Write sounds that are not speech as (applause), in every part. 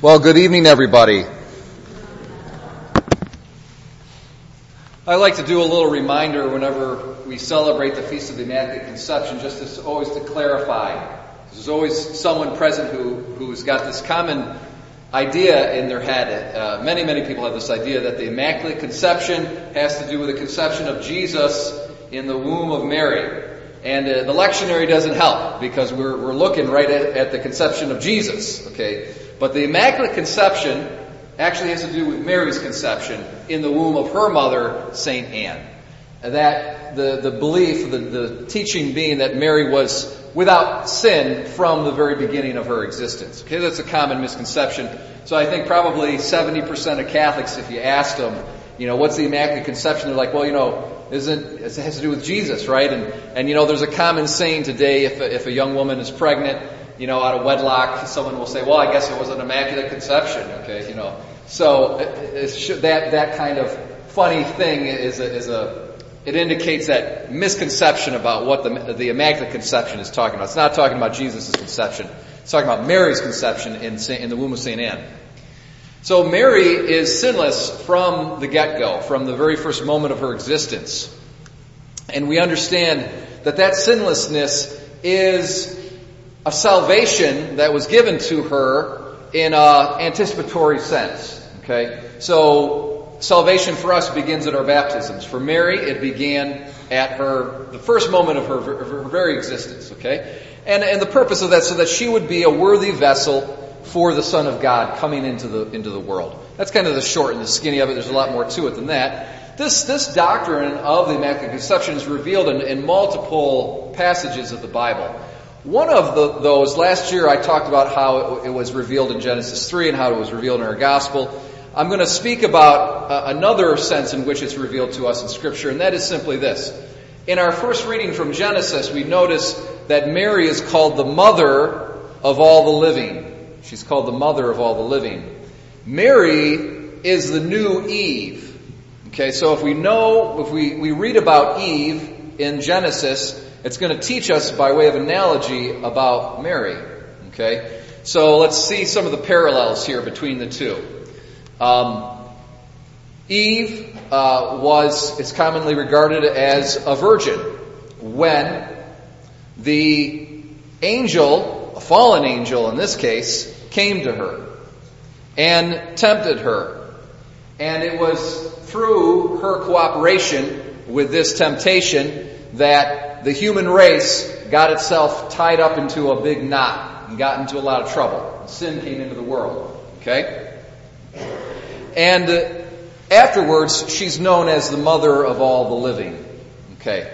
Well, good evening, everybody. I like to do a little reminder whenever we celebrate the Feast of the Immaculate Conception, just always to clarify. There's always someone present who, who's got this common idea in their head. Uh, many, many people have this idea that the Immaculate Conception has to do with the conception of Jesus in the womb of Mary. And uh, the lectionary doesn't help because we're, we're looking right at, at the conception of Jesus, okay? But the Immaculate Conception actually has to do with Mary's conception in the womb of her mother, Saint Anne. That the, the belief, the, the teaching being that Mary was without sin from the very beginning of her existence. Okay, that's a common misconception. So I think probably 70% of Catholics, if you asked them, you know, what's the Immaculate Conception? They're like, well, you know, isn't, it has to do with Jesus, right? And, and you know, there's a common saying today, if a, if a young woman is pregnant, you know, out of wedlock, someone will say, well, I guess it was an immaculate conception, okay, you know. So that, that kind of funny thing is a, is a, it indicates that misconception about what the, the immaculate conception is talking about. It's not talking about Jesus' conception. It's talking about Mary's conception in, in the womb of St. Anne. So Mary is sinless from the get-go, from the very first moment of her existence. And we understand that that sinlessness is a salvation that was given to her in an anticipatory sense. Okay? So, salvation for us begins at our baptisms. For Mary, it began at her, the first moment of her, her very existence. Okay? And, and the purpose of that, so that she would be a worthy vessel for the Son of God coming into the, into the world. That's kind of the short and the skinny of it. There's a lot more to it than that. This, this doctrine of the Immaculate Conception is revealed in, in multiple passages of the Bible. One of the, those, last year I talked about how it, was revealed in Genesis 3 and how it was revealed in our gospel. I'm going to speak about uh, another sense in which it's revealed to us in Scripture, and that is simply this. In our first reading from Genesis, we notice that Mary is called the mother of all the living. She's called the mother of all the living. Mary is the new Eve. Okay, so if we know, if we, we read about Eve in Genesis, it's going to teach us by way of analogy about Mary. Okay? So let's see some of the parallels here between the two. Um, Eve uh, was, is commonly regarded as a virgin when the angel, a fallen angel in this case, came to her and tempted her. And it was through her cooperation with this temptation that the human race got itself tied up into a big knot and got into a lot of trouble. Sin came into the world. Okay? And uh, afterwards, she's known as the mother of all the living. Okay.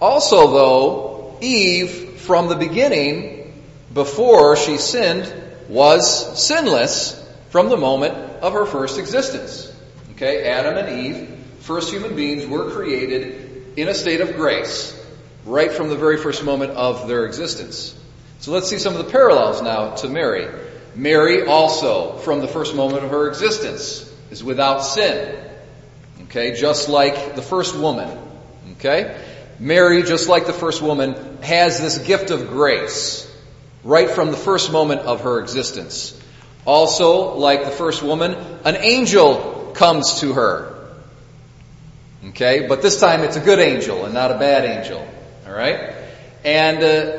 Also, though, Eve, from the beginning, before she sinned, was sinless from the moment of her first existence. Okay, Adam and Eve, first human beings, were created in a state of grace, right from the very first moment of their existence. So let's see some of the parallels now to Mary. Mary also, from the first moment of her existence, is without sin. Okay, just like the first woman. Okay? Mary, just like the first woman, has this gift of grace right from the first moment of her existence. Also, like the first woman, an angel comes to her. Okay, but this time it's a good angel and not a bad angel. All right? And uh,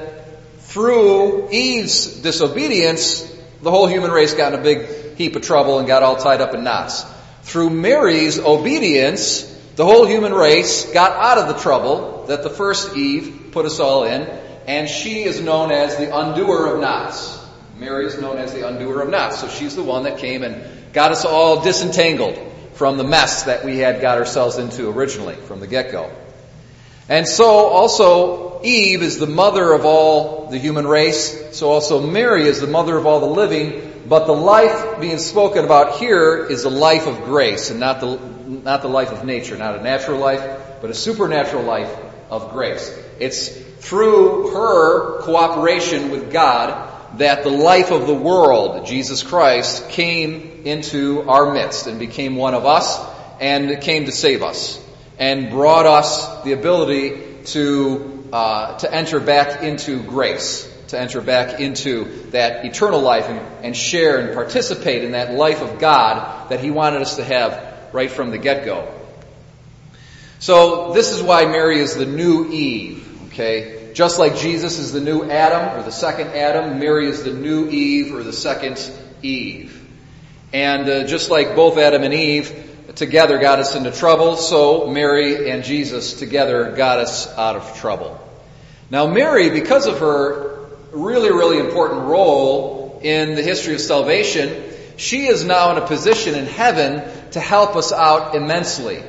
through Eve's disobedience, the whole human race got in a big heap of trouble and got all tied up in knots. Through Mary's obedience, the whole human race got out of the trouble that the first Eve put us all in, and she is known as the undoer of knots. Mary is known as the undoer of knots. So she's the one that came and got us all disentangled from the mess that we had got ourselves into originally from the get-go. And so also Eve is the mother of all the human race. So also Mary is the mother of all the living. But the life being spoken about here is a life of grace and not the, not the life of nature, not a natural life, but a supernatural life of grace. It's through her cooperation with God that the life of the world, Jesus Christ, came into our midst and became one of us and came to save us and brought us the ability to, uh, to enter back into grace, to enter back into that eternal life and, and share and participate in that life of God that He wanted us to have right from the get-go. So this is why Mary is the new Eve, okay? Just like Jesus is the new Adam or the second Adam, Mary is the new Eve or the second Eve. And uh, just like both Adam and Eve together got us into trouble, so Mary and Jesus together got us out of trouble. Now Mary, because of her really, really important role in the history of salvation, she is now in a position in heaven to help us out immensely.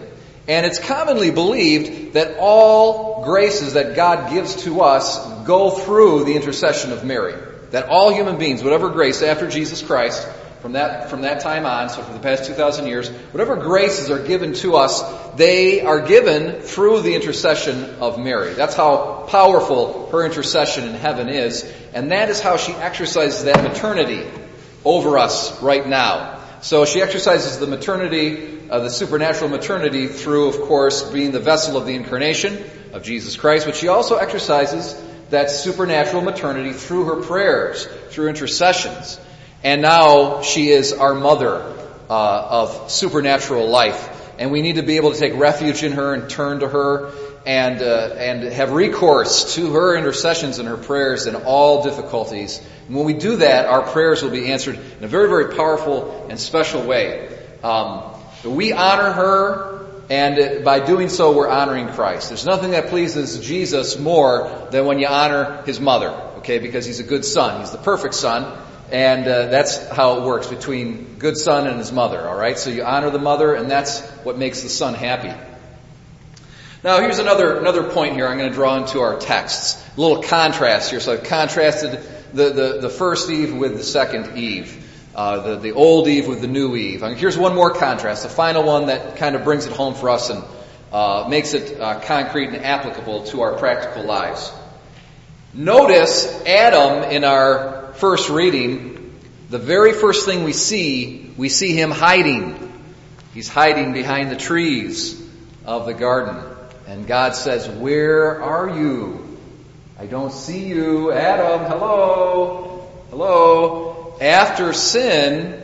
And it's commonly believed that all graces that God gives to us go through the intercession of Mary. That all human beings, whatever grace after Jesus Christ, from that, from that time on, so for the past 2,000 years, whatever graces are given to us, they are given through the intercession of Mary. That's how powerful her intercession in heaven is, and that is how she exercises that maternity over us right now. So she exercises the maternity, uh, the supernatural maternity through, of course, being the vessel of the incarnation of Jesus Christ, but she also exercises that supernatural maternity through her prayers, through intercessions. And now she is our mother uh, of supernatural life. And we need to be able to take refuge in her and turn to her and, uh, and have recourse to her intercessions and her prayers in all difficulties. And when we do that, our prayers will be answered in a very, very powerful and special way. Um, we honor her, and by doing so, we're honoring Christ. There's nothing that pleases Jesus more than when you honor his mother, okay, because he's a good son. He's the perfect son. And uh, that's how it works between good son and his mother, all right? So you honor the mother, and that's what makes the son happy. Now, here's another another point here I'm going to draw into our texts. A little contrast here. So I've contrasted the, the, the first Eve with the second Eve, uh, the, the old Eve with the new Eve. And here's one more contrast, the final one that kind of brings it home for us and uh, makes it uh, concrete and applicable to our practical lives. Notice Adam in our first reading, the very first thing we see, we see him hiding. He's hiding behind the trees of the garden. And God says, Where are you? I don't see you. Adam, hello. Hello. After sin,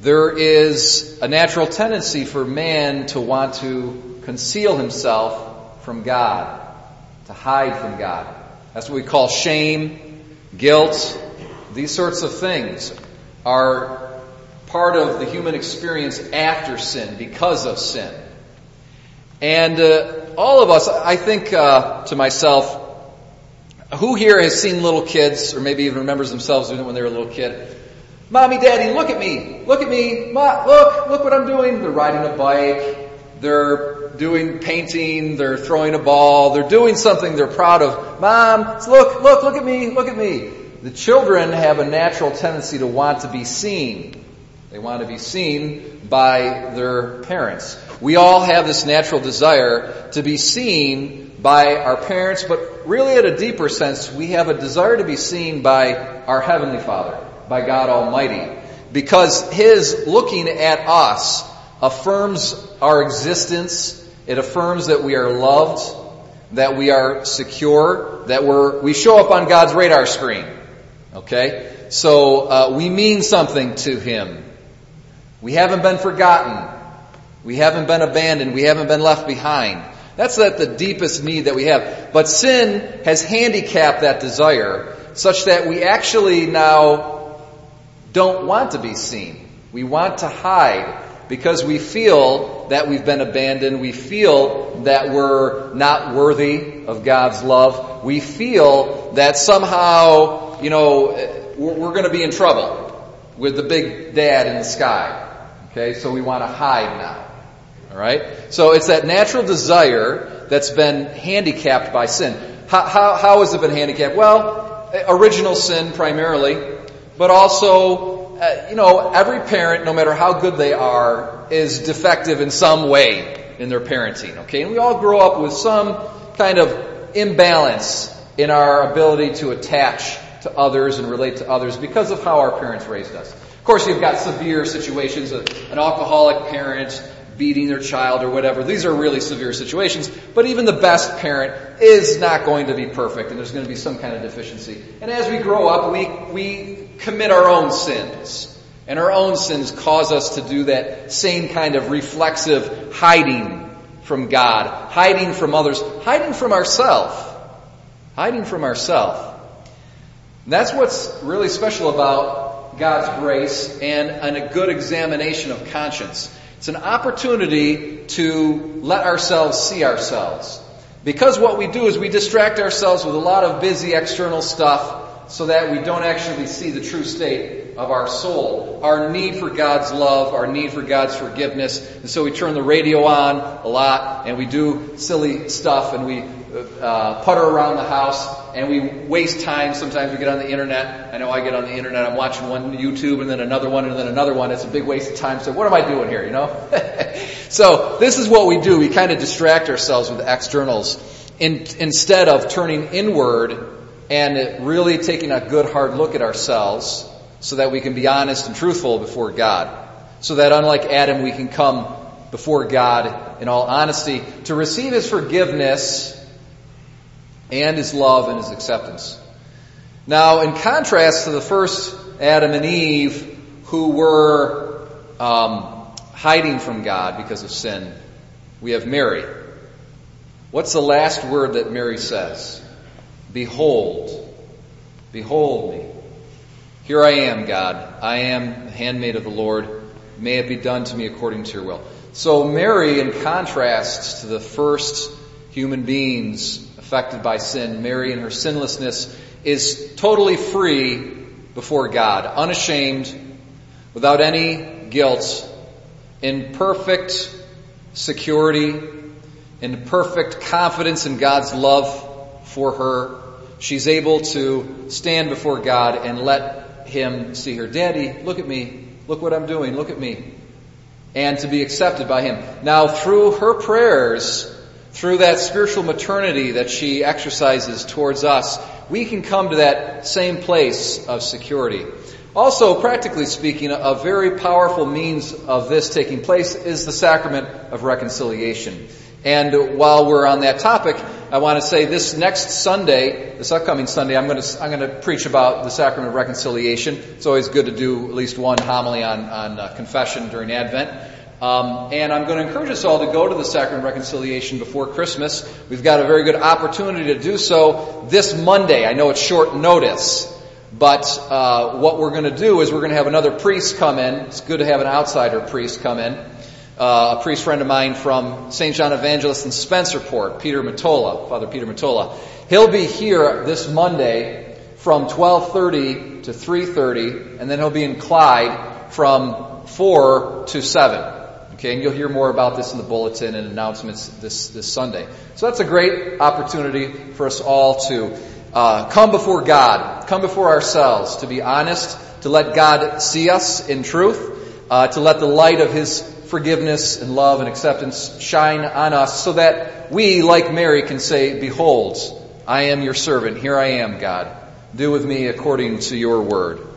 there is a natural tendency for man to want to conceal himself from God, to hide from God. That's what we call shame, guilt, these sorts of things are part of the human experience after sin, because of sin. And uh, all of us, I think uh, to myself, who here has seen little kids, or maybe even remembers themselves doing it when they were a little kid? Mommy, daddy, look at me. Look at me. Ma, look, look what I'm doing. They're riding a bike. They're doing painting. They're throwing a ball. They're doing something they're proud of. Mom, look, look, look at me. Look at me the children have a natural tendency to want to be seen. They want to be seen by their parents. We all have this natural desire to be seen by our parents, but really at a deeper sense, we have a desire to be seen by our Heavenly Father, by God Almighty. Because His looking at us affirms our existence. It affirms that we are loved, that we are secure, that we're, we show up on God's radar screen. Okay? So uh, we mean something to Him. We haven't been forgotten. We haven't been abandoned. We haven't been left behind. That's at the deepest need that we have. But sin has handicapped that desire such that we actually now don't want to be seen. We want to hide because we feel that we've been abandoned. We feel that we're not worthy of God's love. We feel that somehow you know, we're, we're going to be in trouble with the big dad in the sky. Okay, so we want to hide now. All right? So it's that natural desire that's been handicapped by sin. How, how, how has it been handicapped? Well, original sin primarily, but also, uh, you know, every parent, no matter how good they are, is defective in some way in their parenting. Okay? And we all grow up with some kind of imbalance in our ability to attach to others and relate to others because of how our parents raised us. Of course, you've got severe situations, an alcoholic parent, beating their child or whatever. These are really severe situations. But even the best parent is not going to be perfect and there's going to be some kind of deficiency. And as we grow up, we, we commit our own sins. And our own sins cause us to do that same kind of reflexive hiding from God, hiding from others, hiding from ourselves. Hiding from ourselves. That's what's really special about God's grace and, and a good examination of conscience. It's an opportunity to let ourselves see ourselves. Because what we do is we distract ourselves with a lot of busy external stuff so that we don't actually see the true state of our soul. Our need for God's love, our need for God's forgiveness. And so we turn the radio on a lot and we do silly stuff and we uh, putter around the house and we waste time. Sometimes we get on the internet. I know I get on the internet. I'm watching one YouTube and then another one and then another one. It's a big waste of time. So what am I doing here, you know? (laughs) so this is what we do. We kind of distract ourselves with externals in, instead of turning inward and really taking a good hard look at ourselves so that we can be honest and truthful before God. So that unlike Adam, we can come before God in all honesty to receive His forgiveness and his love and his acceptance. Now, in contrast to the first Adam and Eve who were um, hiding from God because of sin, we have Mary. What's the last word that Mary says? Behold. Behold me. Here I am, God. I am the handmaid of the Lord. May it be done to me according to your will. So Mary, in contrast to the first human beings affected by sin, Mary in her sinlessness is totally free before God, unashamed, without any guilt, in perfect security, in perfect confidence in God's love for her. She's able to stand before God and let Him see her. Daddy, look at me. Look what I'm doing. Look at me. And to be accepted by Him. Now, through her prayers, through that spiritual maternity that she exercises towards us, we can come to that same place of security. Also, practically speaking, a very powerful means of this taking place is the sacrament of reconciliation. And while we're on that topic, I want to say this next Sunday, this upcoming Sunday, I'm going to, I'm going to preach about the sacrament of reconciliation. It's always good to do at least one homily on, on uh, confession during Advent. Um, and I'm going to encourage us all to go to the Sacrament of Reconciliation before Christmas. We've got a very good opportunity to do so this Monday. I know it's short notice, but uh, what we're going to do is we're going to have another priest come in. It's good to have an outsider priest come in. Uh, a priest friend of mine from St. John Evangelist in Spencerport, Peter Matola, Father Peter Matola. He'll be here this Monday from 12:30 to 3:30, and then he'll be in Clyde from 4 to 7. Okay, and you'll hear more about this in the bulletin and announcements this, this Sunday. So that's a great opportunity for us all to uh, come before God, come before ourselves, to be honest, to let God see us in truth, uh, to let the light of His forgiveness and love and acceptance shine on us so that we, like Mary, can say, Behold, I am your servant. Here I am, God. Do with me according to your word.